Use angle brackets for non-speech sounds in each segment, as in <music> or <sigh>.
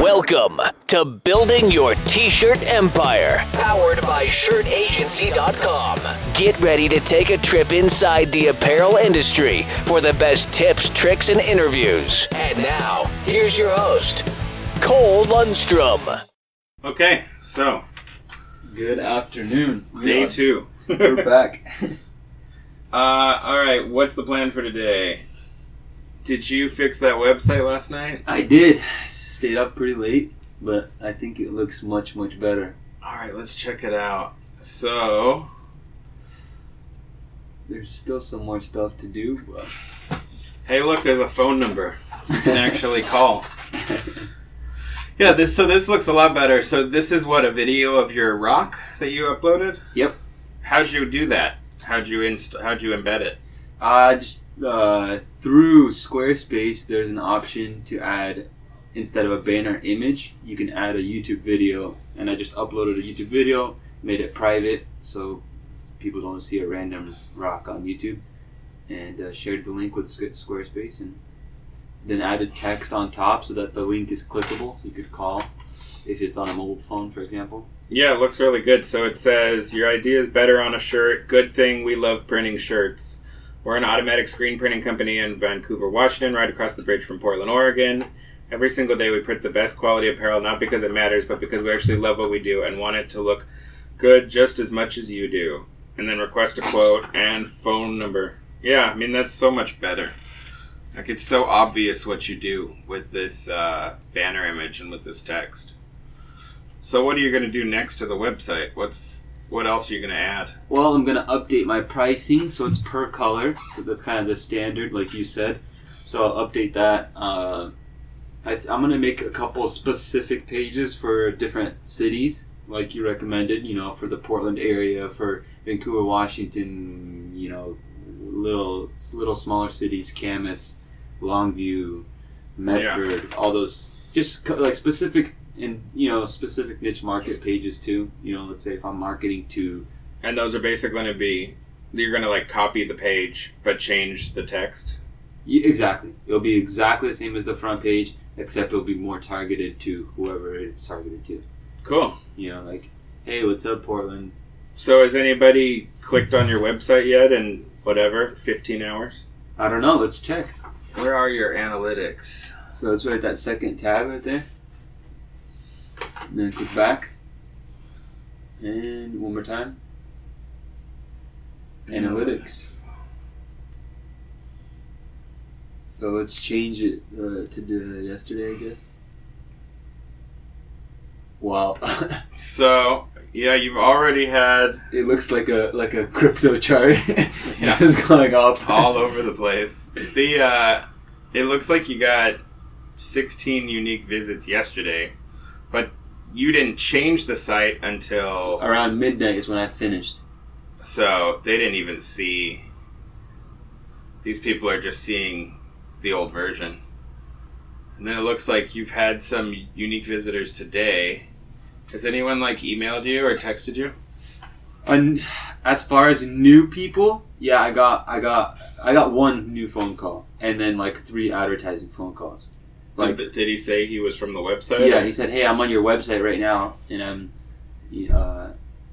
Welcome to Building Your T-Shirt Empire, powered by ShirtAgency.com. Get ready to take a trip inside the apparel industry for the best tips, tricks, and interviews. And now, here's your host, Cole Lundstrom. Okay, so Good afternoon. We day are- two. <laughs> We're back. <laughs> Uh, all right. What's the plan for today? Did you fix that website last night? I did. Stayed up pretty late, but I think it looks much, much better. All right, let's check it out. So, There's still some more stuff to do, but hey, look, there's a phone number you can <laughs> actually call. Yeah, this so this looks a lot better. So this is what a video of your rock that you uploaded. Yep. How'd you do that? How'd you inst- How'd you embed it? uh, just uh, through Squarespace, there's an option to add instead of a banner image, you can add a YouTube video, and I just uploaded a YouTube video, made it private so people don't see a random rock on YouTube, and uh, shared the link with Squarespace, and then added text on top so that the link is clickable, so you could call if it's on a mobile phone, for example. Yeah, it looks really good. So it says, Your idea is better on a shirt. Good thing we love printing shirts. We're an automatic screen printing company in Vancouver, Washington, right across the bridge from Portland, Oregon. Every single day we print the best quality apparel, not because it matters, but because we actually love what we do and want it to look good just as much as you do. And then request a quote and phone number. Yeah, I mean, that's so much better. Like, it's so obvious what you do with this uh, banner image and with this text. So what are you going to do next to the website? What's what else are you going to add? Well, I'm gonna update my pricing so it's per color. So that's kind of the standard, like you said. So I'll update that. Uh, I th- I'm gonna make a couple specific pages for different cities, like you recommended. You know, for the Portland area, for Vancouver, Washington. You know, little little smaller cities, Camas, Longview, Medford, all those. Just like specific and you know specific niche market pages too. You know, let's say if I'm marketing to And those are basically going to be you're going to like copy the page but change the text. Exactly. It'll be exactly the same as the front page, except it'll be more targeted to whoever it's targeted to. Cool. You know, like, hey, what's up, Portland? So has anybody clicked on your website yet in whatever 15 hours? I don't know. Let's check. Where are your analytics? So let's write that second tab right there. And then click back. And one more time. Analytics. So let's change it uh, to the yesterday, I guess. Wow. <laughs> So, yeah, you've already had It looks like a like a crypto chart. <laughs> Yeah. Just going off all over the place. The uh it looks like you got 16 unique visits yesterday, but you didn't change the site until Around midnight is when I finished. so they didn't even see these people are just seeing the old version. And then it looks like you've had some unique visitors today. Has anyone like emailed you or texted you? And as far as new people, yeah, I got I got I got one new phone call and then like three advertising phone calls. Like did, did he say he was from the website? yeah, he said, "Hey, I'm on your website right now, and I'm uh,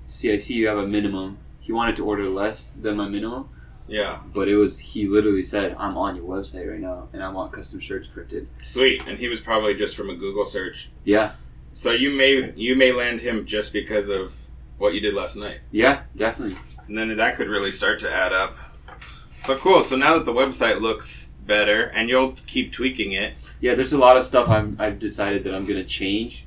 see I see you have a minimum." He wanted to order less than my minimum, Yeah. but it was he literally said, "I'm on your website right now, and I want custom shirts printed." Sweet. And he was probably just from a Google search. Yeah, So you may you may land him just because of what you did last night, yeah, definitely. and then that could really start to add up. So cool. So now that the website looks better, and you'll keep tweaking it. Yeah, there's a lot of stuff I'm, I've decided that I'm gonna change.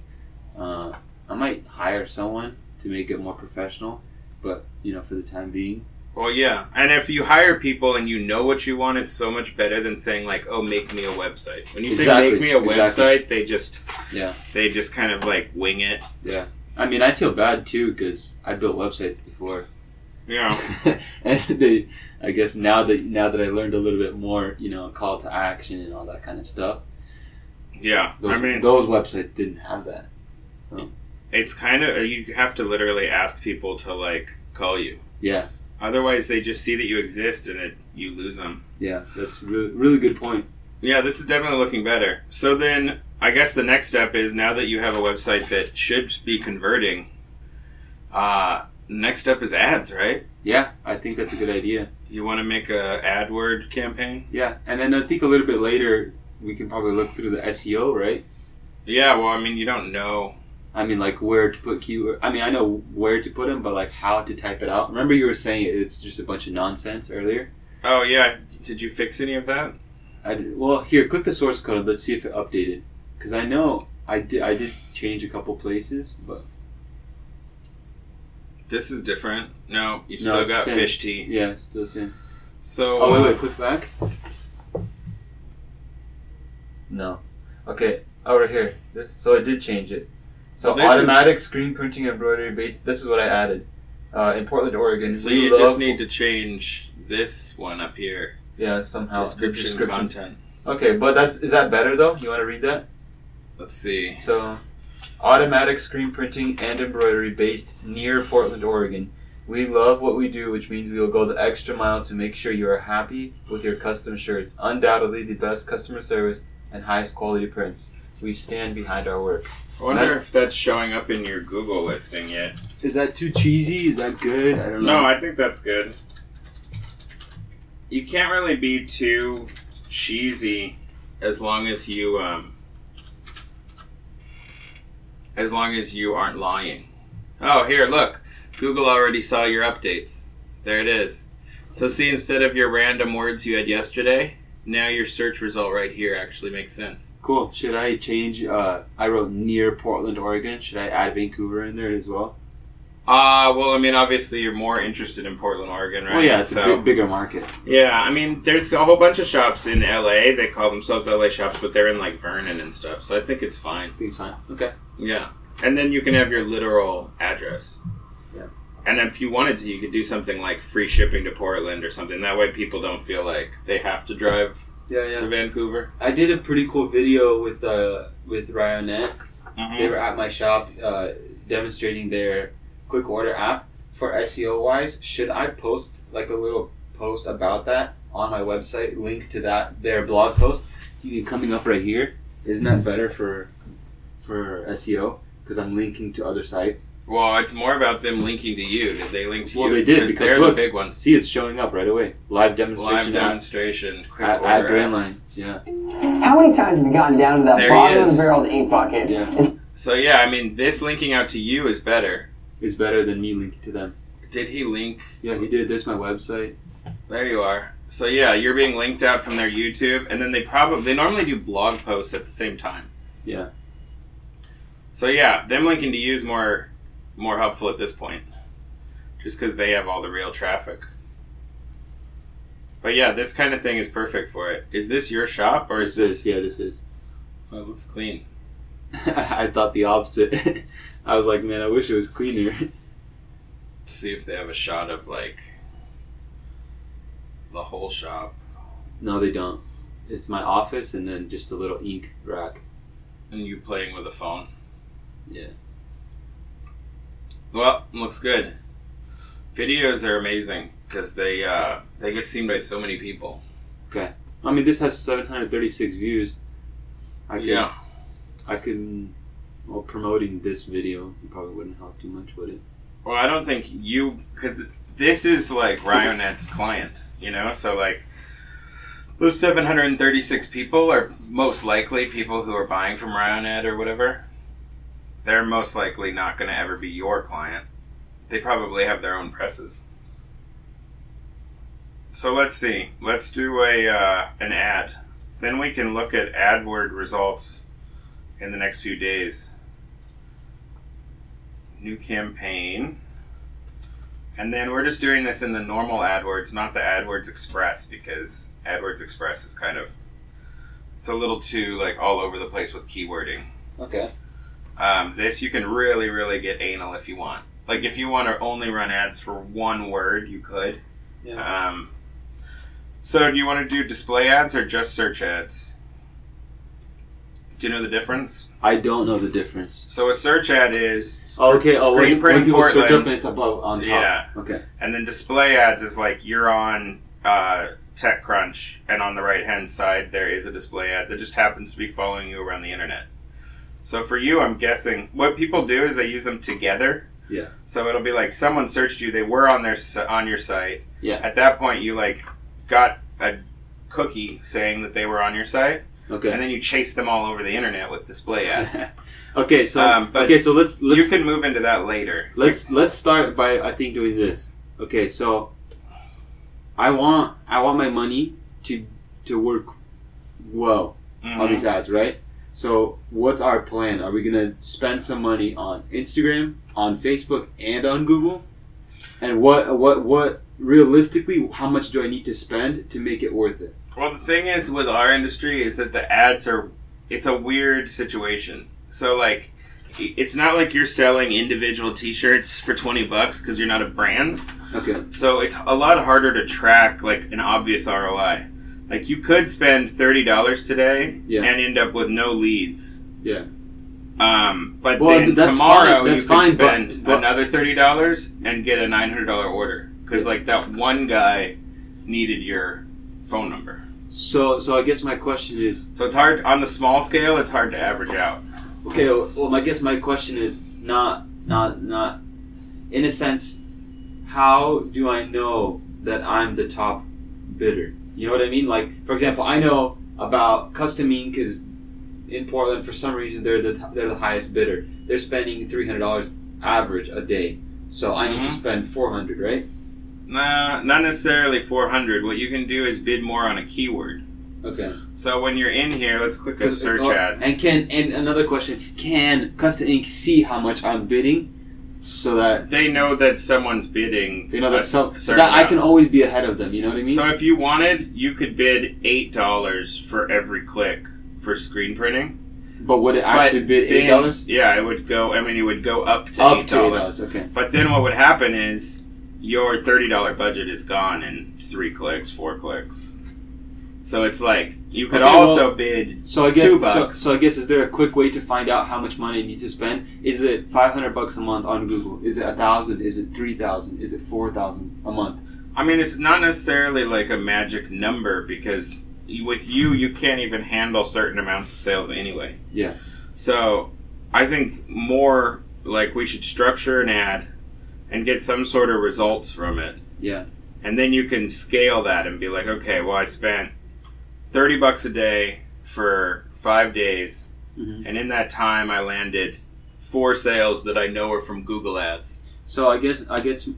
Uh, I might hire someone to make it more professional, but you know, for the time being, Well, yeah. And if you hire people and you know what you want, it's so much better than saying like, "Oh, make me a website." When you say "make me a exactly. website," they just yeah, they just kind of like wing it. yeah. I mean, I feel bad too because I built websites before, Yeah. <laughs> and they, I guess now that now that I learned a little bit more, you know, call to action and all that kind of stuff. Yeah. Those, I mean, those websites didn't have that. So it's kind of you have to literally ask people to like call you. yeah, Otherwise, they just see that you exist and it you lose them. yeah, that's really really good point. Yeah, this is definitely looking better. So then, I guess the next step is now that you have a website that should be converting. Uh, next step is ads, right? Yeah, I think that's a good idea. You want to make a AdWord campaign? Yeah, and then I think a little bit later we can probably look through the SEO, right? Yeah. Well, I mean, you don't know. I mean, like where to put keyword. I mean, I know where to put them, but like how to type it out. Remember, you were saying it's just a bunch of nonsense earlier. Oh yeah. Did you fix any of that? I did, well, here, click the source code. Let's see if it updated. Because I know I did. I did change a couple places, but This is different. No, you've No, still got same. fish tea. yeah, still the same. So. Oh wait, wait, click back. No. Okay. Oh, right here. This, so I did change it. So Well, automatic screen printing embroidery base. This is what I added. Uh, in Portland, Oregon. So you love, just need to change this one up here. yeah somehow the description, content. Okay, but that's is that better though? You want to read that? Let's see. So, automatic screen printing and embroidery based near Portland, Oregon. We love what we do, which means we will go the extra mile to make sure you are happy with your custom shirts. Undoubtedly, the best customer service and highest quality prints. We stand behind our work. I wonder if that's showing up in your Google listing yet. Is that too cheesy? Is that good? I don't know. No. I think that's good. You can't really be too cheesy as long as you um as long as you aren't lying. Oh, here, look. Google already saw your updates. There it is. So see instead of your random words you had yesterday, now your search result right here actually makes sense. Cool. Should I change? Uh, I wrote near Portland, Oregon. Should I add Vancouver in there as well? Uh, well, I mean, obviously you're more interested in Portland, Oregon, right? Well, yeah, it's so, a big, bigger market. Yeah, I mean, there's a whole bunch of shops in LA that call themselves LA shops, but they're in like Vernon and stuff. So I think it's fine. I think it's fine. Okay. Yeah, and then you can have your literal address. Yeah. And if you wanted to, you could do something like free shipping to Portland or something. That way, people don't feel like they have to drive Yeah, to Vancouver. I did a pretty cool video with uh with Ryonet. Mm-hmm. They were at my shop uh, demonstrating their quick order app for SEO wise. Should I post like a little post about that on my website? Link to that their blog post. It's even coming up right here. Isn't that better for for SEO? Because I'm linking to other sites. Well, it's more about them linking to you. Did they link to Well, you? they did, because they're look, the big ones. See, it's showing up right away. Live Live demonstration app demonstration, quick at, order at. Grandline. Yeah. How many times have you gotten down to that There bottom of the barrel of the ink bucket? Yeah. It's So yeah, I mean, this linking out to you is better. Is better than me linking to them. Did he link? Yeah, he did. There's my website. There you are. So yeah, you're being linked out from their YouTube, and then they probably they normally do blog posts at the same time. Yeah. So yeah, them linking to you is more more helpful at this point, just because they have all the real traffic. But yeah, this kind of thing is perfect for it. Is this your shop or is This this? is, yeah, this is. Oh, it looks clean. <laughs> I thought the opposite. <laughs> I was like, man, I wish it was cleaner. Let's see if they have a shot of like the whole shop. no, they don't. It's my office and then just a little ink rack. And you playing with a phone. Yeah. Well, looks good. Videos are amazing because they uh, they get seen by so many people. Okay. I mean, this has 736 views. I could, Yeah. I could. Well, promoting this video probably wouldn't help too much, would it? Well, I don't think you because this is like Ryonet's client, you know. So like those 736 people are most likely people who are buying from Ryonet or whatever. They're most likely not going to ever be your client. They probably have their own presses. So let's see. Let's do a uh, an ad. Then we can look at AdWord results in the next few days. New campaign. And then we're just doing this in the normal AdWords, not the AdWords Express, because AdWords Express is kind of it's a little too like all over the place with keywording. Okay. Um, this you can really, really get anal if you want. Like if you want to only run ads for one word, you could. Yeah. Um, so do you want to do display ads or just search ads? Do you know the difference? I don't know the difference. So a search ad is Oh, okay. Oh, screen when, print when people search up it's above on top. Yeah. Okay. And then display ads is like you're on uh, TechCrunch, and on the right hand side there is a display ad that just happens to be following you around the internet. So for you, I'm guessing what people do is they use them together. Yeah. So it'll be like someone searched you, they were on their on your site. Yeah. At that point, you like got a cookie saying that they were on your site, Okay. and then you chase them all over the internet with display <laughs> ads. okay. So Um, but okay. So let's let's you can move into that later. let's let's start by I think doing this. Okay, so I want I want my money to to work well Mhm. on these ads, right? So what's our plan? Are we gonna spend some money on Instagram, on Facebook, and on Google? And what what what realistically, how much do I need to spend to make it worth it? Well, the thing is with our industry is that the ads are it's a weird situation. So like it's not like you're selling individual t-shirts for 20 bucks cuz you're not a brand. Okay. So it's a lot harder to track like an obvious ROI. Like you could spend $30 today Yeah. and end up with no leads. Yeah. Um, but Well, then tomorrow fine, that's you could fine, spend but- another $30 and get a $900 order cuz like that one guy needed your phone number. So so I guess my question is So it's hard on the small scale. It's hard to average out. Okay, well, I guess my question is not, not, not. In a sense, how do I know that I'm the top bidder? You know what I mean? Like, for example, I know about Custom Ink is in Portland. For some reason, they're the they're the highest bidder. They're spending three hundred dollars average a day. So I need to Mhm. spend four hundred, right? Nah, not necessarily 400. What you can do is bid more on a keyword. Okay. So when you're in here, let's click a search oh, ad. And can and another question: Can Custom Ink see how much I'm bidding, so that They know that someone's bidding. You know that so, so that I can always be ahead of them. You know what I mean? So if you wanted, you could bid eight dollars for every click for screen printing. but would it actually But bid eight dollars? Yeah, it would go. I mean, it would go up to Up eight to eight dollars. dollars. Okay. But then what would happen is your thirty dollar budget is gone in three clicks, four clicks. So it's like you could Okay, also bid So I guess Two so, bucks. so I guess is there a quick way to find out how much money you need to spend? Is it five hundred bucks a month on Google? Is it a thousand? Is it three thousand? Is it four thousand a month? I mean, it's not necessarily like a magic number because with you, you can't even handle certain amounts of sales anyway. Yeah. So I think more like we should structure an ad and get some sort of results from it. Yeah. And then you can scale that and be like, okay, well, I spent 30 bucks a day for five days. Mhm. And in that time, I landed four sales that I know are from Google ads. So I guess I guess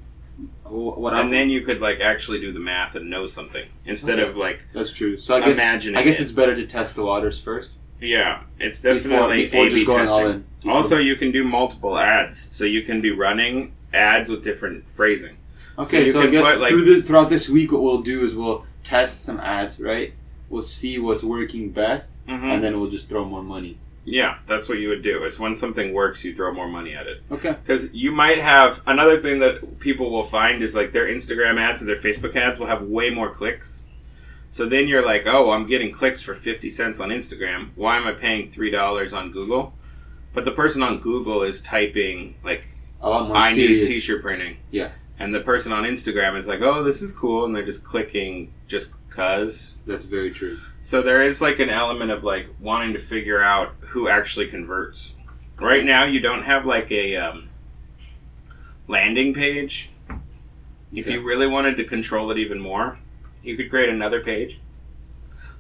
wh- what I'm And then you could like actually do the math and know something instead Okay. of like that's true. So I guess imagining I guess it. it's better to test the waters first Yeah, it's definitely before A/B just going testing. all in. Before- Also, you can do multiple ads, so you can be running ads with different phrasing. Okay, you so, I guess put, like- through the, throughout this week, what we'll do is we'll test some ads, right? We'll see what's working best, Mm-hmm. and then we'll just throw more money. Yeah, that's what you would do. Is when something works, you throw more money at it. Okay. Because you might have another thing that people will find is like their Instagram ads or their Facebook ads will have way more clicks. So then you're like, oh, I'm getting clicks for 50 cents on Instagram. Why am I paying $3 on Google? But the person on Google is typing, like, A lot more I serious. need t shirt printing. Yeah. And the person on Instagram is like, oh, this is cool. And they're just clicking just cuz. That's very true. So there is like an element of like wanting to figure out who actually converts. Right now, you don't have like a um, landing page. If Okay. you really wanted to control it even more, you could create another page.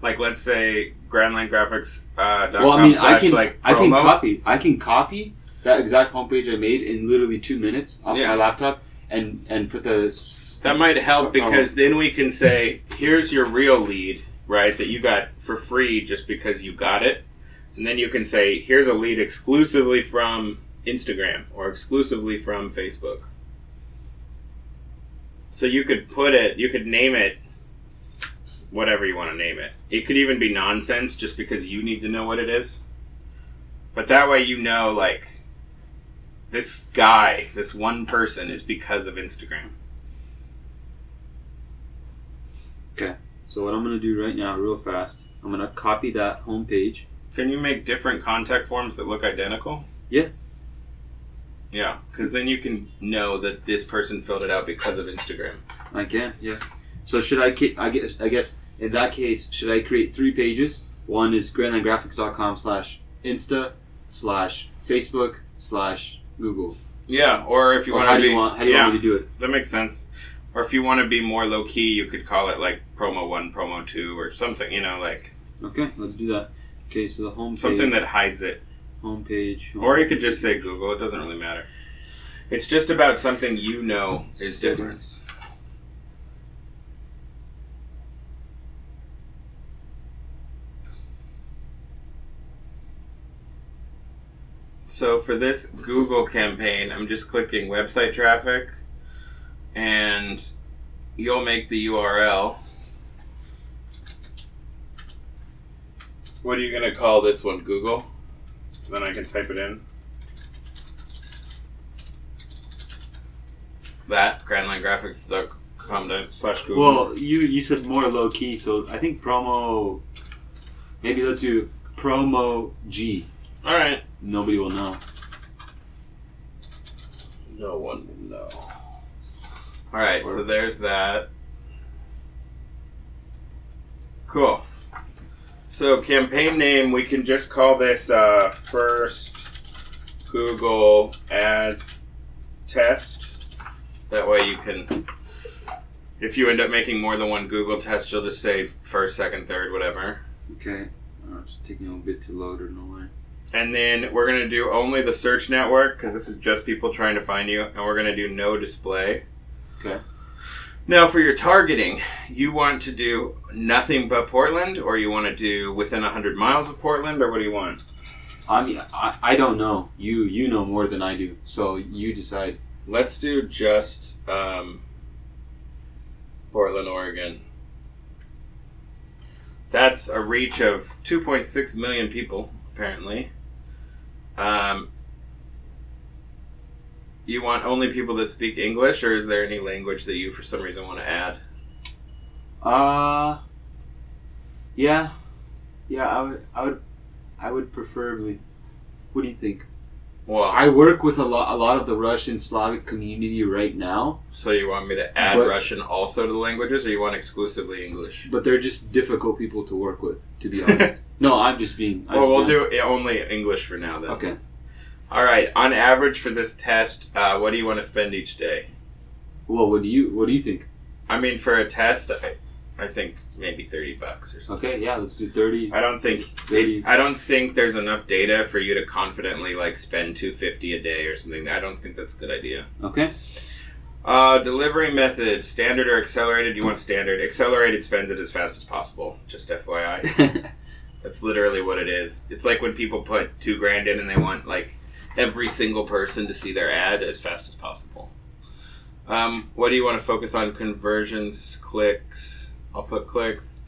Like let's say grandlinegraphics.com uh, Well, I mean, I can like I can copy I can copy that exact homepage I made in literally two minutes off Yeah. my laptop and and put the That might help because then we can say, here's your real lead, right? That you got for free just because you got it. And then you can say, here's a lead exclusively from Instagram or exclusively from Facebook. So you could put it, you could name it whatever you want to name it. It could even be nonsense just because you need to know what it is. But that way you know, like, this guy, this one person is because of Instagram. So what I'm gonna do right now, real fast, I'm gonna copy that homepage. Can you make different contact forms that look identical? Yeah. Yeah, because then you can know that this person filled it out because of Instagram. I can, yeah. So should I? I guess. I guess in that case, should I create three pages? One is grandlinegraphics.com slash insta slash Facebook slash Google. Yeah, or if you Or want how to do be, you want? How do you yeah, want me to do it? that makes sense. Or if you want to be more low key, you could call it like promo one, promo two, or something. You know, like Okay, let's do that. Okay, so the home something that hides it. Homepage, home Or you could just say Google. It doesn't really matter. It's just about something you know is different. So for this Google campaign, I'm just clicking website traffic, and you'll make the URL. What are you going to call this one? Google? Then I can type it in. That, grandlinegraphics.com slash Google. Well, you you said more low key, so I think promo. Maybe let's do promo G. Alright. Nobody will know. No one will know. Alright, so there's that. Cool. So, campaign name, we can just call this uh, first Google ad test. That way you can, if you end up making more than one Google test, you'll just say first, second, third, whatever. Okay, uh, it's taking a little bit to load or no way. And then we're going to do only the search network because this is just people trying to find you. And we're going to do no display. Okay. Now, for your targeting, you want to do nothing but Portland, or you want to do within 100 miles of Portland, or what do you want? I mean, I, I don't know. You you know more than I do, so you decide. Let's do just um, Portland, Oregon. That's a reach of 2.6 million people, apparently. Um, you want only people that speak English, or is there any language that you, for some reason, want to add? Uh yeah, yeah. I would I would I would preferably. What do you think? Well, I work with a lot a lot of the Russian Slavic community right now, so you want me to add But- Russian also to the languages, or you want exclusively English? but they're just difficult people to work with. To be honest. <laughs> no, I'm just being. I'm Well, we'll just do only English for now, then. Okay. All right. On average for this test, uh, what do you want to spend each day? Well, what do you what do you think? I mean, for a test, I, I think maybe thirty bucks or something. Okay, yeah, let's do thirty. I don't think Thirty. I don't think there's enough data for you to confidently like spend two fifty a day or something. I don't think that's a good idea. Okay. Uh, delivery method: standard or accelerated? You want standard. Accelerated spends it as fast as possible. Just FYI. <laughs> That's literally what it is. It's like when people put two grand in and they want like every single person to see their ad as fast as possible. Um, what do you want to focus on? Conversions, clicks. I'll put clicks.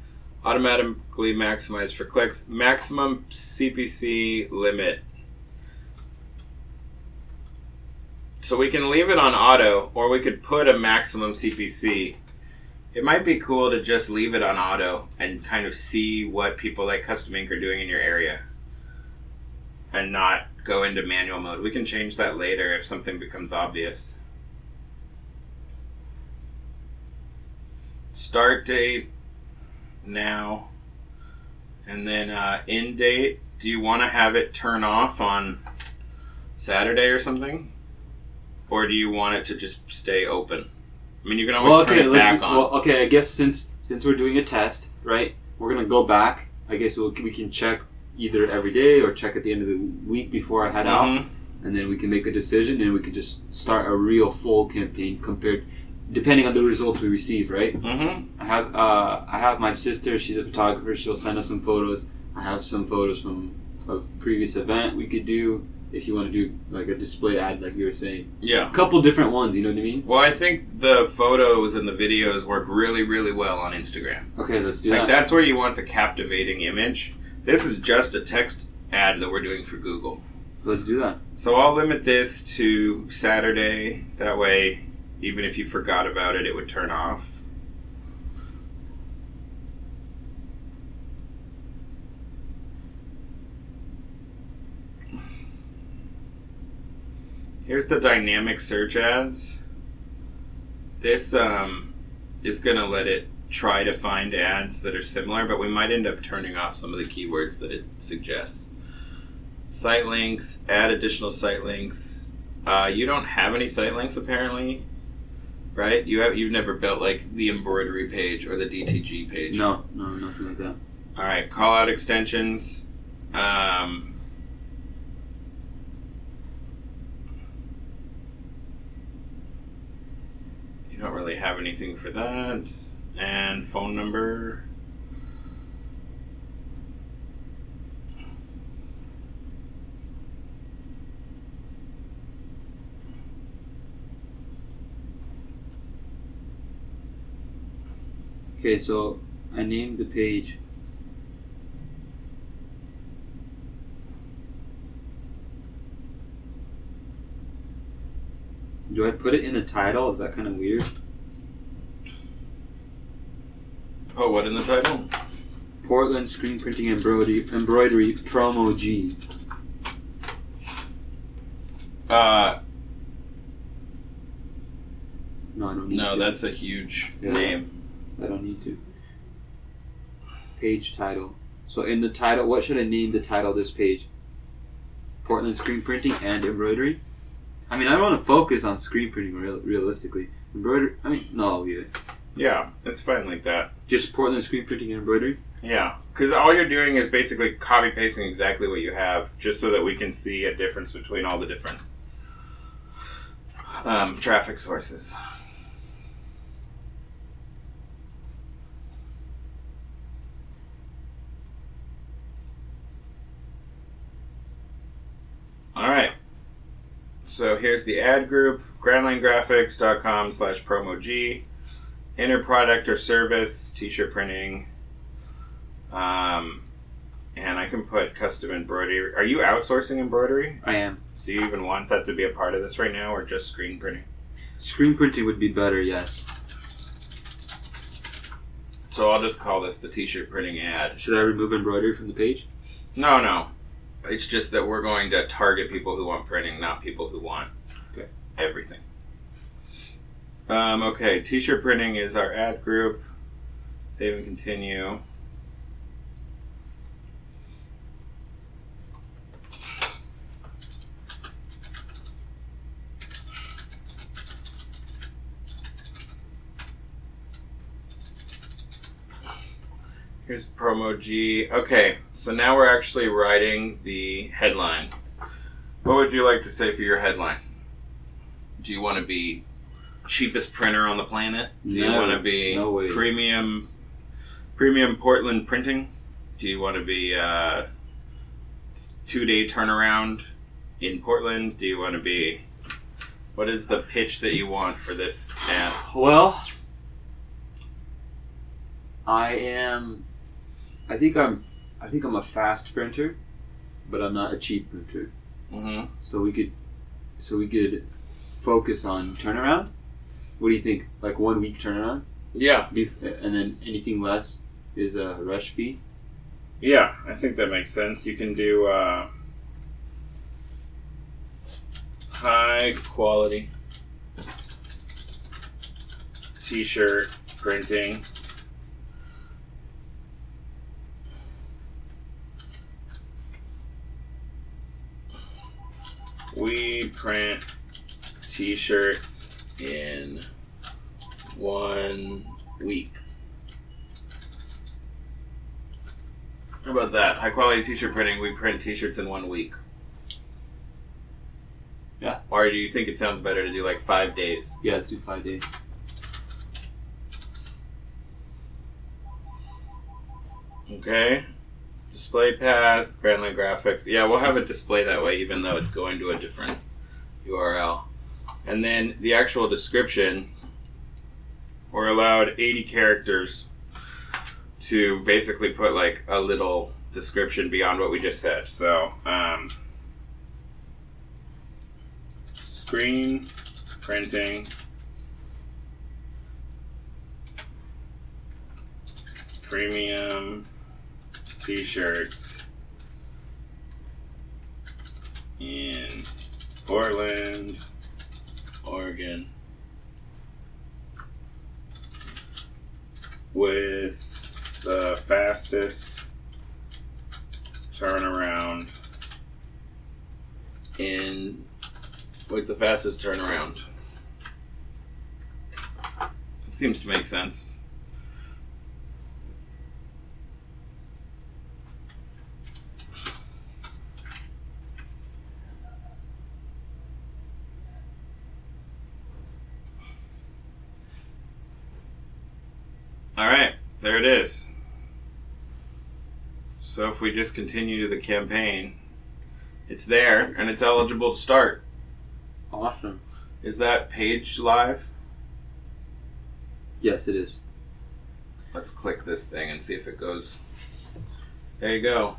Automatically maximize for clicks. Maximum CPC limit. So we can leave it on auto, or we could put a maximum CPC. It might be cool to just leave it on auto and kind of see what people like Custom Ink are doing in your area and not go into manual mode. We can change that later if something becomes obvious. Start date now. And then uh, end date. Do you want to have it turn off on Saturday or something? Or do you want it to just stay open? I mean, you can always well, turn okay, it back do, on. well, okay. I guess since since we're doing a test, right? We're gonna go back. I guess we'll, we can check either every day or check at the end of the week before I head out, Mhm. and then we can make a decision and we can just start a real full campaign compared, depending on the results we receive, right? Mhm. I have uh, I have my sister. She's a photographer. She'll send us some photos. I have some photos from a previous event we could do if you want to do like a display ad, like you were saying. Yeah. A couple different ones. You know what I mean? Well, I think the photos and the videos work really, really well on Instagram. Okay, let's do Like that. that's where you want the captivating image. This is just a text ad that we're doing for Google. Let's do that. So I'll limit this to Saturday. That way, even if you forgot about it, it would turn off. Here's the dynamic search ads. This um, is gonna let it try to find ads that are similar, but we might end up turning off some of the keywords that it suggests. Site links, add additional site links. Uh, you don't have any site links apparently, right? You have you've never built like the embroidery page or the DTG page. No, no, nothing like that. All right, call out extensions. Um, you don't really have anything for that. And phone number. Okay, so I named the page. Do I put it in the title? Is that kind of weird? Oh, what in the title? Portland screen printing embroidery embroidery promo G. Uh, No, I don't need no, to. that's a huge Yeah. name. I don't need to. Page title. So in the title, what should I name the title of this page? Portland screen printing and embroidery. I mean, I don't want to focus on screen printing real, realistically. Embroidery. I mean, no, I'll leave it. Yeah, it's fine like that. Just Portland screen printing and embroidery. Yeah, because all you're doing is basically copy pasting exactly what you have, just so that we can see a difference between all the different um, traffic sources. All right. So here's the ad group: grandlinegraphics.com slash promo G. Enter product or service, t-shirt printing, um, and I can put custom embroidery. Are you outsourcing embroidery? I am. Do you even want that to be a part of this right now, or just screen printing? Screen printing would be better, yes. So I'll just call this the t-shirt printing ad. Should I remove embroidery from the page? No, no. It's just that we're going to target people who want printing, not people who want Okay. everything. Um, okay, t-shirt printing is our ad group. Save and continue. Here's promo G. Okay, so now we're actually writing the headline. What would you like to say for your headline? Do you want to be cheapest printer on the planet? Do you want to be no premium premium Portland printing? Do you want to be uh, two day turnaround in Portland? Do you want to be what is the pitch that you want for this ad? Well, I am. I think I'm. I think I'm a fast printer, but I'm not a cheap printer. hmm So we could. So we could focus on turnaround. What do you think? Like one week turnaround, Yeah, and then anything less is a rush fee. Yeah, I think that makes sense. You can do uh, high quality t shirt printing. We print t shirts in one week. How about that? High quality t-shirt printing. We print t-shirts in one week. Yeah. Or do you think it sounds better to do like five days? Yeah, let's do five days. Okay. Display path, Grandline graphics. Yeah, we'll have it display that way, even though it's going to a different URL. And then the actual description. We're allowed 80 characters to basically put like a little description beyond what we just said. So, um, screen printing premium t-shirts in Portland, Oregon. with the fastest turnaround in with the fastest turnaround. It seems to make sense. All right, there it is. So if we just continue to the campaign, it's there and it's eligible to start. Awesome. Is that page live? Yes, it is. Let's click this thing and see if it goes. There you go.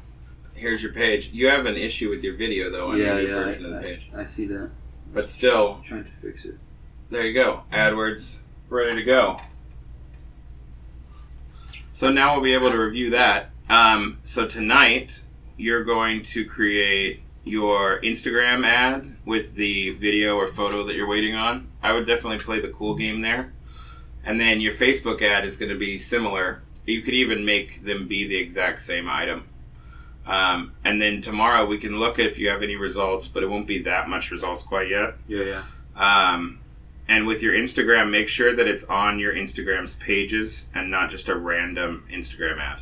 Here's your page. You have an issue with your video though on yeah, your new yeah. version of the I, page. I, I see that. But still, I'm trying to fix it. there you go. AdWords ready to go. So now we'll be able to review that. Um, so tonight you're going to create your Instagram ad with the video or photo that you're waiting on. I would definitely play the cool game there. And then your Facebook ad is going to be similar. You could even make them be the exact same item. Um, and then tomorrow we can look if you have any results, but it won't be that much results quite yet. Yeah, yeah. Um, and with your Instagram, make sure that it's on your Instagram's pages and not just a random Instagram ad.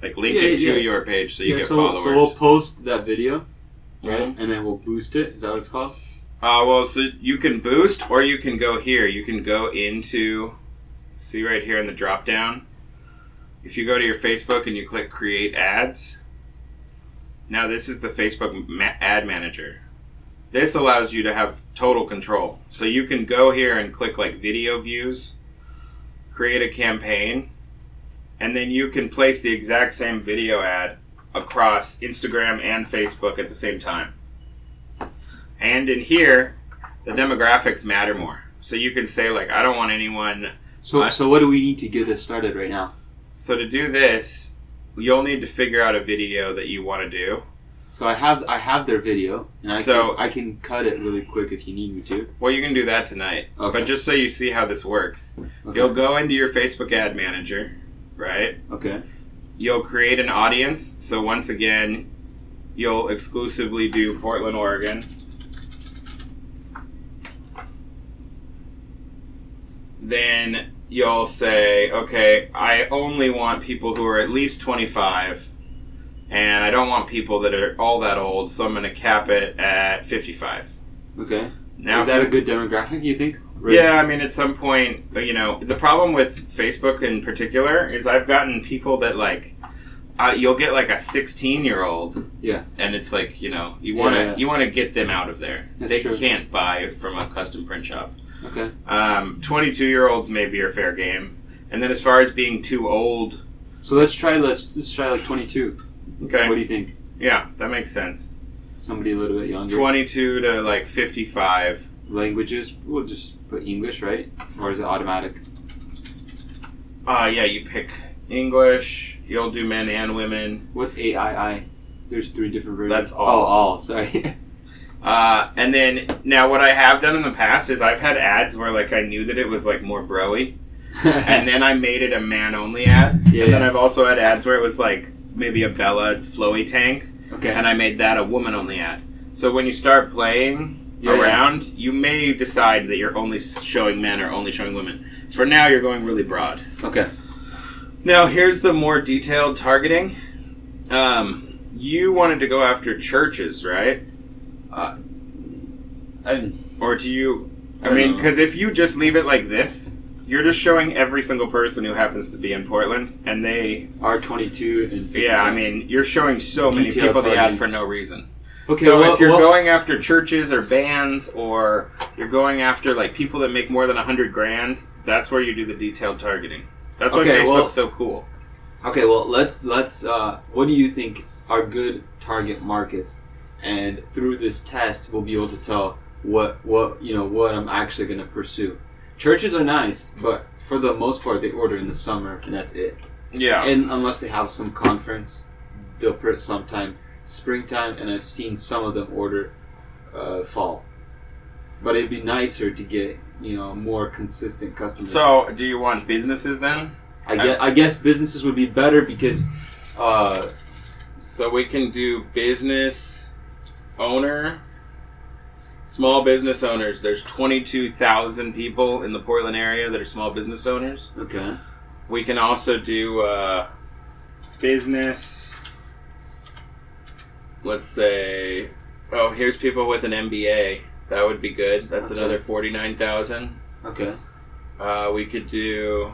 Like link Yeah, it to yeah. your page so you yeah, get so, followers. so we'll post that video, right? Mhm. And then we'll boost it. Is that what it's called? Uh, well, so you can boost or you can go here. You can go into, see right here in the drop down. If you go to your Facebook and you click create ads, now this is the Facebook ma- ad manager. This allows you to have total control. So you can go here and click like video views, create a campaign, and then you can place the exact same video ad across Instagram and Facebook at the same time. And in here, the demographics matter more. So you can say like, I don't want anyone. So, I- so what do we need to get this started right now? So to do this, you'll need to figure out a video that you want to do. So I have I have their video, and I So- can, I can cut it really quick if you need me to. Well, you can do that tonight. Okay. But just so you see how this works, Okay. you'll go into your Facebook ad manager, right? Okay. You'll create an audience. So once again, you'll exclusively do Portland, Oregon. Then you'll say, okay, I only want people who are at least 25, and I don't want people that are all that old, so I'm going to cap it at 55. Okay. Now, Is that a good demographic? You think? Right. yeah, I mean, at some point, you know, the problem with Facebook in particular is I've gotten people that like, uh, you'll get like a 16 year old, Yeah. and it's like, you know, you want to Yeah. you want to get them out of there. That's they true. can't buy from a custom print shop. Okay. Um, 22 year olds maybe are fair game, and then as far as being too old, So let's try. Let's let's try like twenty two. Okay, What do you think? yeah, that makes sense. Somebody a little bit younger. 22 to like 55. Languages. We'll just put English, right? Or is it automatic? Uh, yeah, you pick English. You'll do men and women. What's AII? There's three different versions. That's all. Oh, all. Sorry. <laughs> Uh, and then now what I have done in the past is I've had ads where like I knew that it was like more broy, <laughs> and then I made it a man only ad. Yeah, and then. I've also had ads where it was like maybe a Bella flowy tank, okay. and I made that a woman only ad. So when you start playing Yeah, yeah. around, you may decide that you're only showing men or only showing women. For now, you're going really broad. okay. Now here's the more detailed targeting. Um, you wanted to go after churches, right? I'm, Or do you? I, I mean, because if you just leave it like this, you're just showing every single person who happens to be in Portland, and they. are twenty two and 50. Yeah, I mean, you're showing so many Detailed people the ad targeting. for no reason. Okay. so well, if you're well, going after churches or bands, or you're going after like people that make more than a hundred grand, that's where you do the detailed targeting. That's why Okay, Facebook's well- so cool. Okay, well, let's let's. Uh, what do you think are good target markets? And through this test, we'll be able to tell what what you know what I'm actually going to pursue. Churches are nice, but for the most part, they order in the summer, and that's it. Yeah. And unless they have some conference, they'll put it sometime springtime, and I've seen some of them order uh, fall. But it'd be nicer to get you know more consistent customers. so, do you want businesses then? I guess, I guess businesses would be better because uh, So we can do business owner, small business owners. There's 22,000 people in the Portland area that are small business owners. okay. We can also do uh, business. Let's say, oh, here's people with an MBA. That would be good. That's Okay. another 49,000. Okay. Uh, we could do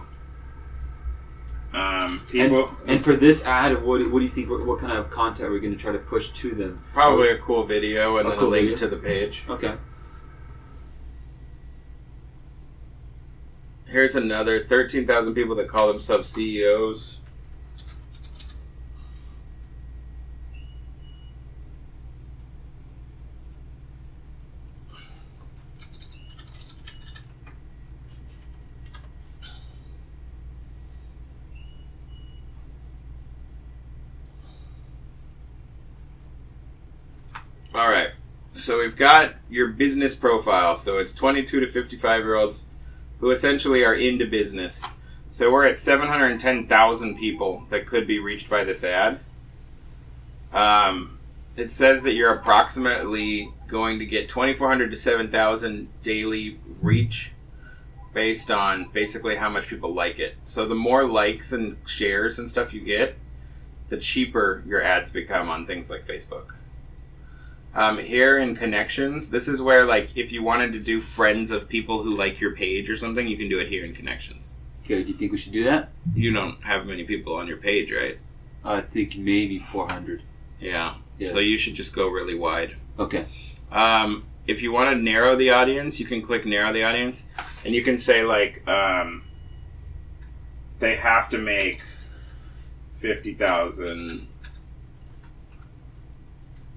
um, people. And for this ad, what, what do you think? What, what kind of content are we going to try to push to them? Probably a cool video and A then cool a link video. to the page. Okay. Here's another 13,000 people that call themselves CEOs. All right. Got your business profile. So it's 22 to 55 year olds who essentially are into business. So we're at 710,000 people that could be reached by this ad. Um, it says that you're approximately going to get 2,400 to 7,000 daily reach based on basically how much people like it. So the more likes and shares and stuff you get, the cheaper your ads become on things like Facebook. Um, here in connections, this is where like if you wanted to do friends of people who like your page or something, you can do it here in connections. Okay. Do you think we should do that? You don't have many people on your page, right? I think maybe 400. Yeah. Yeah. So you should just go really wide. Okay. Um, if you want to narrow the audience, you can click narrow the audience, and you can say like um, they have to make fifty thousand.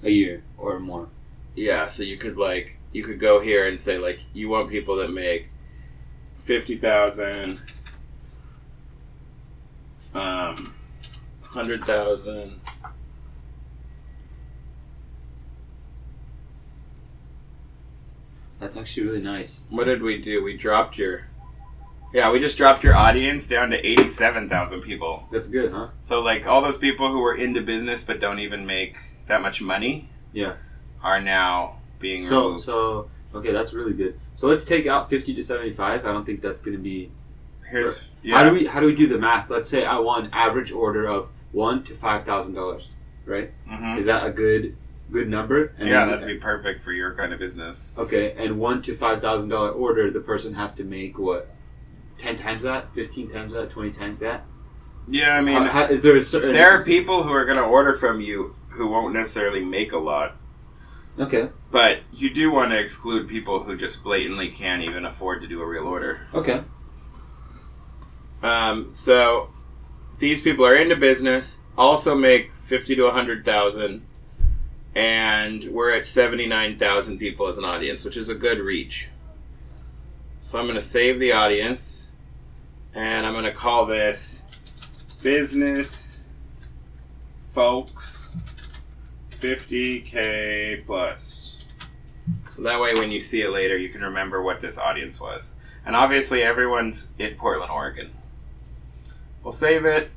A year or more. Yeah. So you could like you could go here and say like you want people that make fifty thousand, um, hundred thousand. That's actually really nice. What did we do? We dropped your. Yeah, we just dropped your audience down to 87,000 people. That's good, huh? So, like, all those people who were into business but don't even make that much money Yeah. are now being So removed. so okay, that's really good. So let's take out 50 to 75. I don't think that's going to be Here's. How do we how do we do the math? Let's say I want average order of 1 to $5,000, right? Mhm. Is that a good good number? And Yeah, that'd be perfect for your kind of business. Okay, and 1 to $5,000 order, the person has to make what? 10 times that? 15 times that? 20 times that? Yeah, I mean, How- how- is there a certain there are people who are going to order from you who won't necessarily make a lot. Okay. But you do want to exclude people who just blatantly can't even afford to do a real order. Okay. Um, so these people are into business, also make fifty to hundred thousand, and we're at seventy nine thousand people as an audience, which is a good reach. So I'm going to save the audience, and I'm going to call this business folks fifty k plus. So that way, when you see it later, you can remember what this audience was. And obviously, everyone's in Portland, Oregon. We'll save it.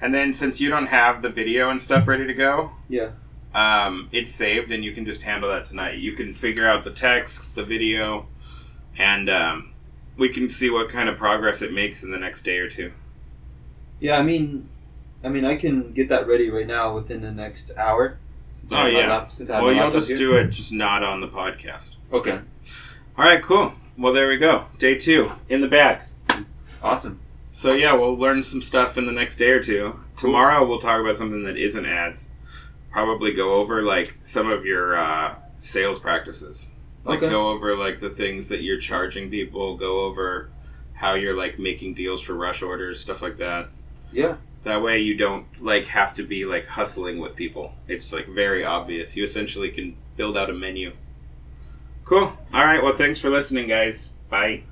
And then, since you don't have the video and stuff ready to go, Yeah. um, it's saved and you can just handle that tonight. You can figure out the text, the video, and um, we can see what kind of progress it makes in the next day or two. Yeah, I mean, I mean, I can get that ready right now within the next hour. Since Oh, yeah. lap- since Well, you'll just here. do it, just not on the podcast. Okay. All right, cool. Well, there we go. Day two in the bag. Awesome. So yeah, we'll learn some stuff in the next day or two. Tomorrow we'll talk about something that isn't ads. Probably go over like some of your uh, sales practices. Like Okay. go over like the things that you're charging people. Go over how you're like making deals for rush orders, stuff like that. Yeah. That way you don't like have to be like hustling with people. It's like very obvious. You essentially can build out a menu. Cool. All right. Well, thanks for listening, guys. Bye.